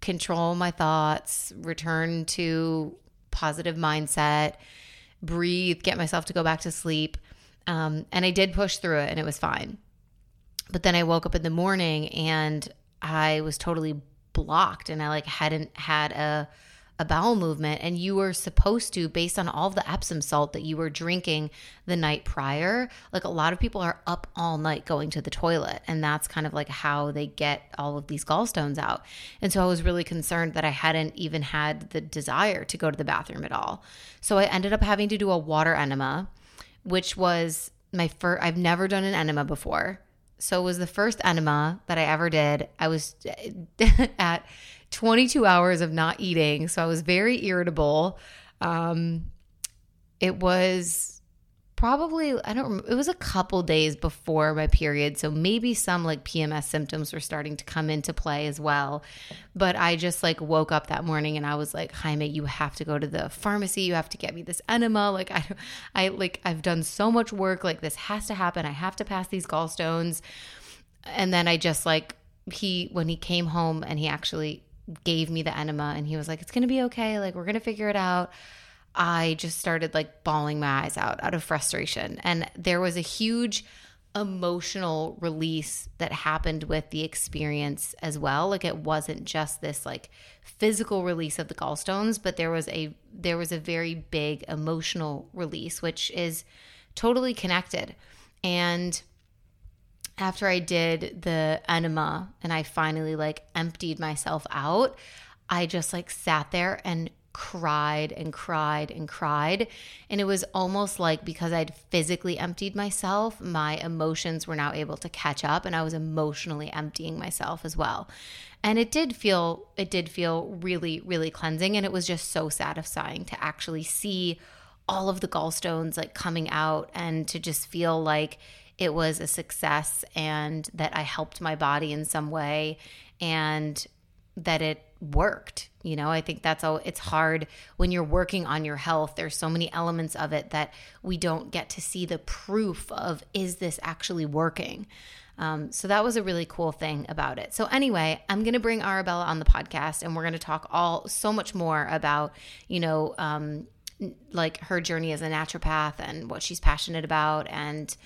control my thoughts, return to positive mindset, breathe, get myself to go back to sleep. Um, and I did push through it and it was fine. But then I woke up in the morning and I was totally blocked and I like hadn't had a a bowel movement and you were supposed to based on all the epsom salt that you were drinking the night prior like a lot of people are up all night going to the toilet and that's kind of like how they get all of these gallstones out. And so i was really concerned that i hadn't even had the desire to go to the bathroom at all. So i ended up having to do a water enema which was my first i've never done an enema before. So it was the first enema that i ever did. I was *laughs* at 22 hours of not eating. So I was very irritable. Um, it was probably, I don't it was a couple days before my period. So maybe some like PMS symptoms were starting to come into play as well. But I just like woke up that morning and I was like, Jaime, you have to go to the pharmacy. You have to get me this enema. Like, I, I like, I've done so much work. Like, this has to happen. I have to pass these gallstones. And then I just like, he, when he came home and he actually gave me the enema and he was like, it's going to be okay. Like, we're going to figure it out. I just started like bawling my eyes out out of frustration. And there was a huge emotional release that happened with the experience as well. Like it wasn't just this like physical release of the gallstones, but there was a there was a very big emotional release which is totally connected. And after I did the enema and I finally like emptied myself out, I just like sat there and cried and cried and cried. And it was almost like because I'd physically emptied myself, my emotions were now able to catch up and I was emotionally emptying myself as well. And it did feel it did feel really really cleansing and it was just so satisfying to actually see all of the gallstones like coming out and to just feel like it was a success and that I helped my body in some way and that it worked. You know, I think that's all it's hard when you're working on your health. There's so many elements of it that we don't get to see the proof of is this actually working? Um, so that was a really cool thing about it. So anyway, I'm going to bring Arabella on the podcast and we're going to talk all so much more about, you know, um, like her journey as a naturopath and what she's passionate about and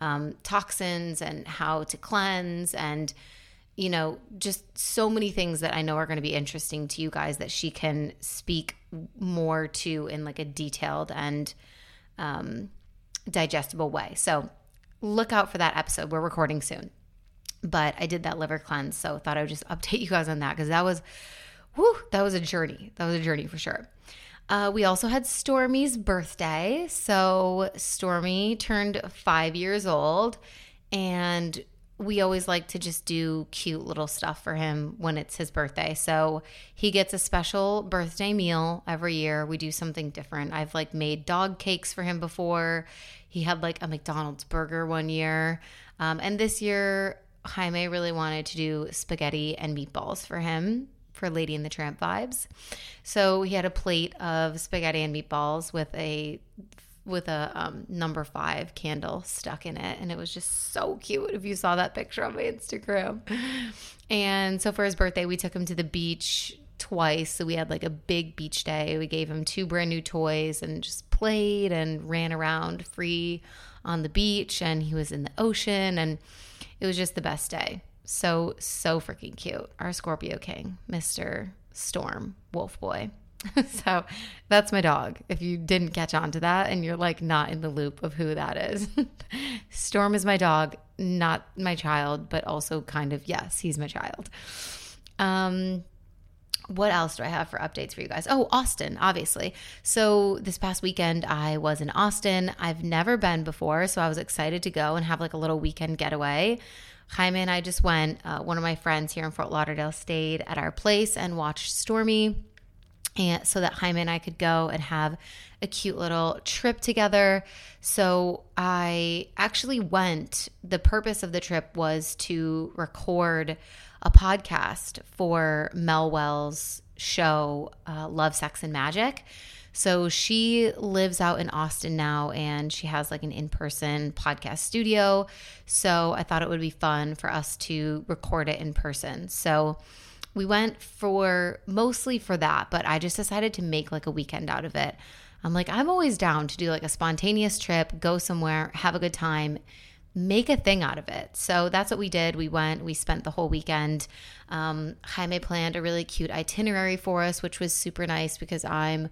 um, toxins and how to cleanse and you know just so many things that i know are going to be interesting to you guys that she can speak more to in like a detailed and um, digestible way. So look out for that episode. We're recording soon. But i did that liver cleanse so thought i would just *laughs* update you guys on that because that was whew, that was a journey. That was a journey for sure uh, we also had Stormy's birthday. So Stormy turned five years old, and we always like to just do cute little stuff for him when it's his birthday. So he gets a special birthday meal every year. We do something different. I've like made dog cakes for him before. He had like a McDonald's burger one year. Um, and this year, Jaime really wanted to do spaghetti and meatballs for him for Lady and the Tramp vibes. So he had a plate of spaghetti and meatballs with a with a um, number five candle stuck in it, and it was just so cute. If you saw that picture on my Instagram, and so for his birthday, we took him to the beach twice. So we had like a big beach day. We gave him two brand new toys and just played and ran around free on the beach, and he was in the ocean, and it was just the best day. So, so freaking cute. Our Scorpio King, Mr. Storm, Wolf Boy. *laughs* so that's my dog. If you didn't catch on to that and you're like not in the loop of who that is, *laughs* Storm is my dog, not my child, but also kind of, yes, he's my child. Um, what else do I have for updates for you guys? Oh, Austin, obviously. So this past weekend, I was in Austin. I've never been before, so I was excited to go and have like a little weekend getaway. Jaime and I just went. Uh, one of my friends here in Fort Lauderdale stayed at our place and watched Stormy, and so that Jaime and I could go and have a cute little trip together. So I actually went. The purpose of the trip was to record a podcast for Mel Wells' show, uh, Love, Sex, and Magic. So she lives out in Austin now and she has like an in person podcast studio. So I thought it would be fun for us to record it in person. So we went for mostly for that, but I just decided to make like a weekend out of it. I'm like, I'm always down to do like a spontaneous trip, go somewhere, have a good time make a thing out of it. So that's what we did. We went, we spent the whole weekend. Um, Jaime planned a really cute itinerary for us, which was super nice because I'm.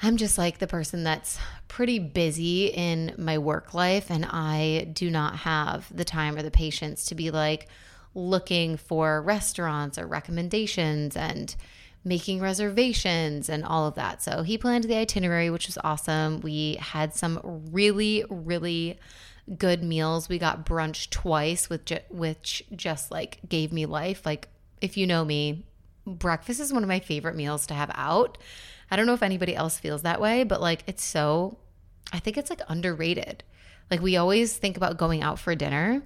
I'm just like the person that's pretty busy in my work life, and I do not have the time or the patience to be like looking for restaurants or recommendations and making reservations and all of that. So he planned the itinerary, which was awesome. We had some really, really good meals. We got brunch twice, with which just like gave me life. Like if you know me, breakfast is one of my favorite meals to have out. I don't know if anybody else feels that way, but like it's so I think it's like underrated. Like we always think about going out for dinner,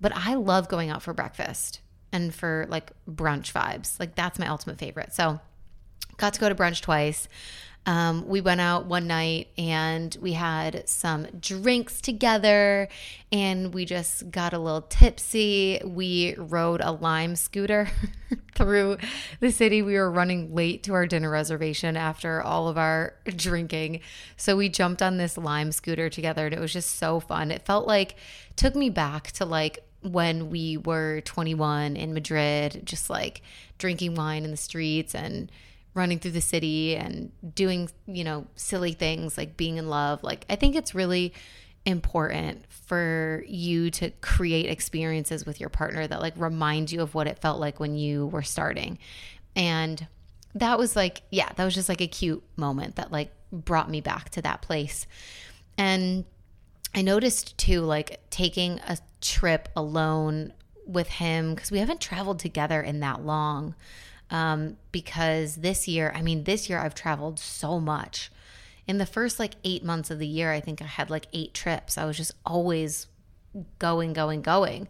but I love going out for breakfast and for like brunch vibes. Like that's my ultimate favorite. So got to go to brunch twice. Um, we went out one night and we had some drinks together and we just got a little tipsy. We rode a lime scooter *laughs* through the city. We were running late to our dinner reservation after all of our *laughs* drinking. So we jumped on this lime scooter together and it was just so fun. It felt like, took me back to like when we were 21 in Madrid, just like drinking wine in the streets and running through the city and doing, you know, silly things like being in love. Like, I think it's really important for you to create experiences with your partner that like remind you of what it felt like when you were starting. And that was like, yeah, that was just like a cute moment that like brought me back to that place. And I noticed too, like taking a trip alone with him, because we haven't traveled together in that long um, because this year, I mean, this year I've traveled so much. In the first like eight months of the year, I think I had like eight trips. I was just always going, going, going.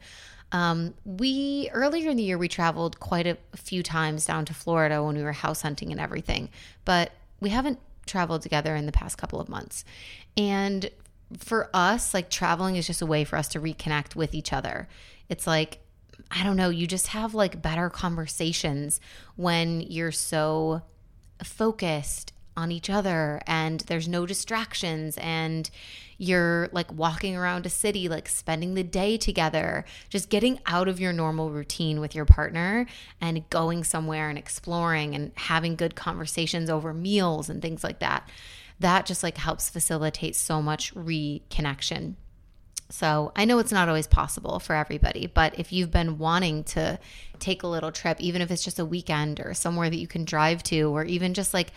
Um, we earlier in the year we traveled quite a few times down to Florida when we were house hunting and everything, but we haven't traveled together in the past couple of months. And for us, like traveling is just a way for us to reconnect with each other. It's like I don't know, you just have like better conversations when you're so focused on each other and there's no distractions and you're like walking around a city like spending the day together just getting out of your normal routine with your partner and going somewhere and exploring and having good conversations over meals and things like that. That just like helps facilitate so much reconnection so I know it's not always possible for everybody, but if you've been wanting to take a little trip, even if it's just a weekend or somewhere that you can drive to, or even just like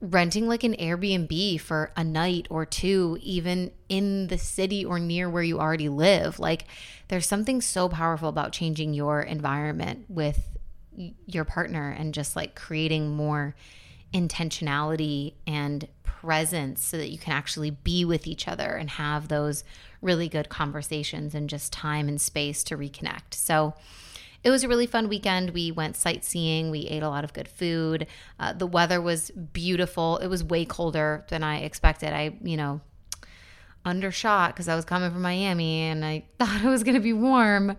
renting like an Airbnb for a night or two, even in the city or near where you already live, like there's something so powerful about changing your environment with your partner and just like creating more intentionality and presence so that you can actually be with each other and have those really good conversations and just time and space to reconnect. So, it was a really fun weekend. We went sightseeing. We ate a lot of good food. Uh, the weather was beautiful. It was way colder than I expected. I, you know, undershot because I was coming from Miami and I *laughs* thought it was going to be warm.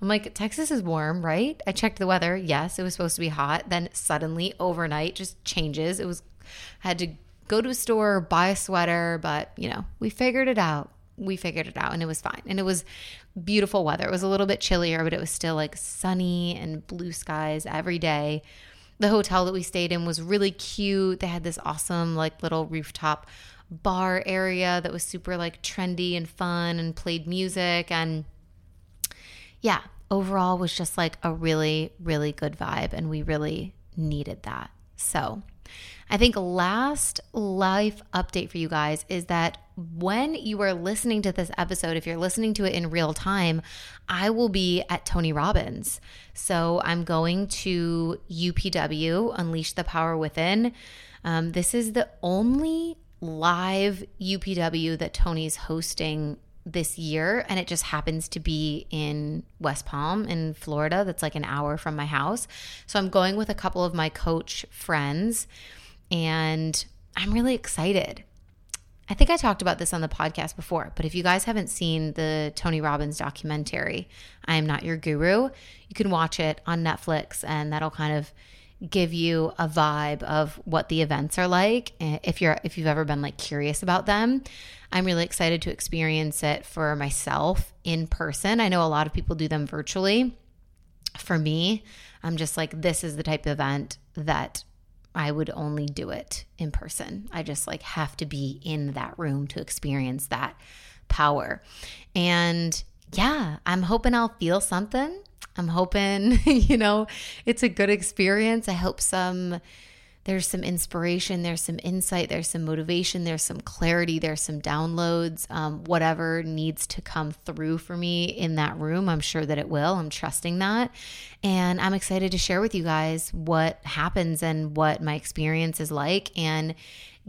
I'm like, Texas is warm, right? I checked the weather. Yes, it was supposed to be hot. Then suddenly, overnight, just changes. It was, I had to go to a store, buy a sweater, but you know, we figured it out. We figured it out and it was fine. And it was beautiful weather. It was a little bit chillier, but it was still like sunny and blue skies every day. the hotel that we stayed in was really cute. They had this awesome, like, little rooftop bar area that was super, like, trendy and fun and played music. And yeah, overall was just like a really, really good vibe. And we really needed that. So, I think last life update for you guys is that when you are listening to this episode, if you're listening to it in real time, I will be at Tony Robbins. So I'm going to UPW, Unleash the Power Within. Um, this is the only live UPW that Tony's hosting this year and it just happens to be in West Palm in Florida that's like an hour from my house. So I'm going with a couple of my coach friends and I'm really excited. I think I talked about this on the podcast before, but if you guys haven't seen the Tony Robbins documentary, I Am Not Your Guru, you can watch it on Netflix and that'll kind of give you a vibe of what the events are like eh, if you're if you've ever been like curious about them. I'm really excited to experience it for myself in person. I know a lot of people do them virtually. For me, I'm just like this is the type of event that I would only do it in person. I just like have to be in that room to experience that power. And yeah, I'm hoping I'll feel something. I'm hoping, *laughs* you know, it's a good experience. I hope some there's some inspiration, there's some insight, there's some motivation, there's some clarity, there's some downloads, um, whatever needs to come through for me in that room. I'm sure that it will. I'm trusting that. And I'm excited to share with you guys what happens and what my experience is like and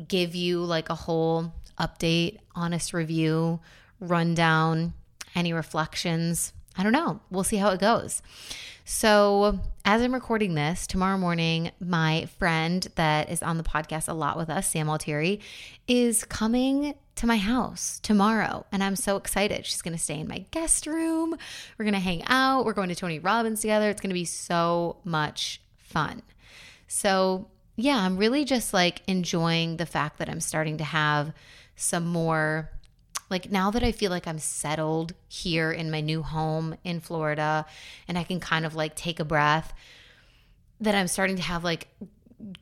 give you like a whole update, honest review, rundown, any reflections. I don't know. We'll see how it goes. So, as I'm recording this, tomorrow morning, my friend that is on the podcast a lot with us, Sam Altieri, is coming to my house tomorrow. And I'm so excited. She's going to stay in my guest room. We're going to hang out. We're going to Tony Robbins together. It's going to be so much fun. So, yeah, I'm really just like enjoying the fact that I'm starting to have some more like now that I feel like I'm settled here in my new home in Florida and I can kind of like take a breath, that I'm starting to have like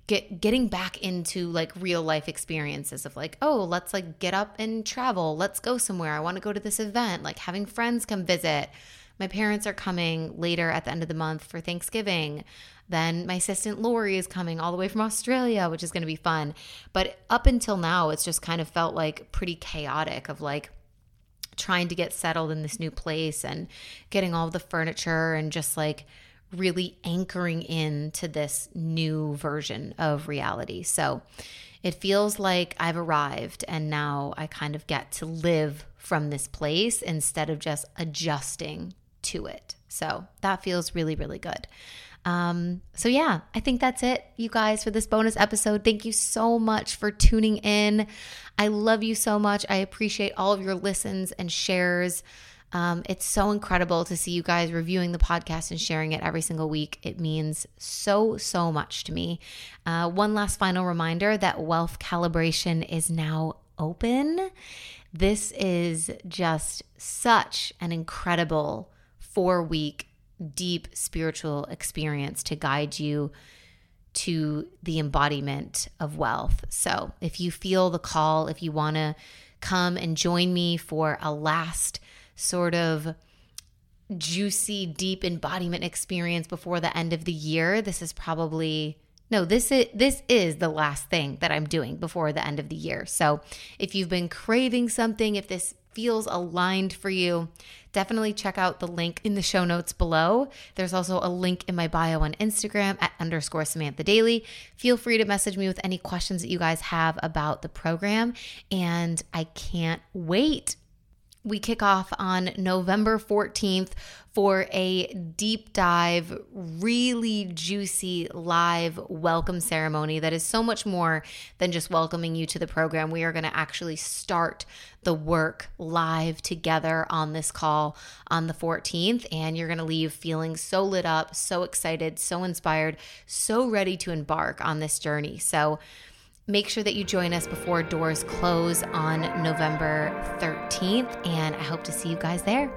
get getting back into like real life experiences of like oh let's like get up and travel. Let's go somewhere. I want to go to this event. Like having friends come visit. My parents are coming later at the end of the month for thanksgiving then my assistant Lori is coming all the way from Australia, which is going to be fun. But up until now, it's just kind of felt like pretty chaotic of like, trying to get settled in this new place and getting all the furniture and just like really anchoring into this new version of reality. So it feels like I've arrived and now I kind of get to live from this place instead of just adjusting to it. So that feels really, really good. Um, so, yeah, I think that's it, you guys, for this bonus episode. Thank you so much for tuning in. I love you so much. I appreciate all of your listens and shares. Um, it's so incredible to see you guys reviewing the podcast and sharing it every single week. It means so, so much to me. Uh, one last final reminder that Wealth Calibration is now open. This is just such an incredible four week deep spiritual experience to guide you to the embodiment of wealth. So, if you feel the call, if you want to come and join me for a last sort of juicy, deep embodiment experience before the end of the year, this is probably no, this is this is the last thing that I'm doing before the end of the year. So, if you've been craving something, if this feels aligned for you, definitely check out the link in the show notes below. There's also a link in my bio on Instagram at underscore Samantha Daily. Feel free to message me with any questions that you guys have about the program. And I can't wait we kick off on November 14th for a deep dive, really juicy live welcome ceremony that is so much more than just welcoming you to the program. We are going to actually start the work live together on this call on the 14th, and you're going to leave feeling so lit up, so excited, so inspired, so ready to embark on this journey. So, Make sure that you join us before doors close on November 13th, and I hope to see you guys there.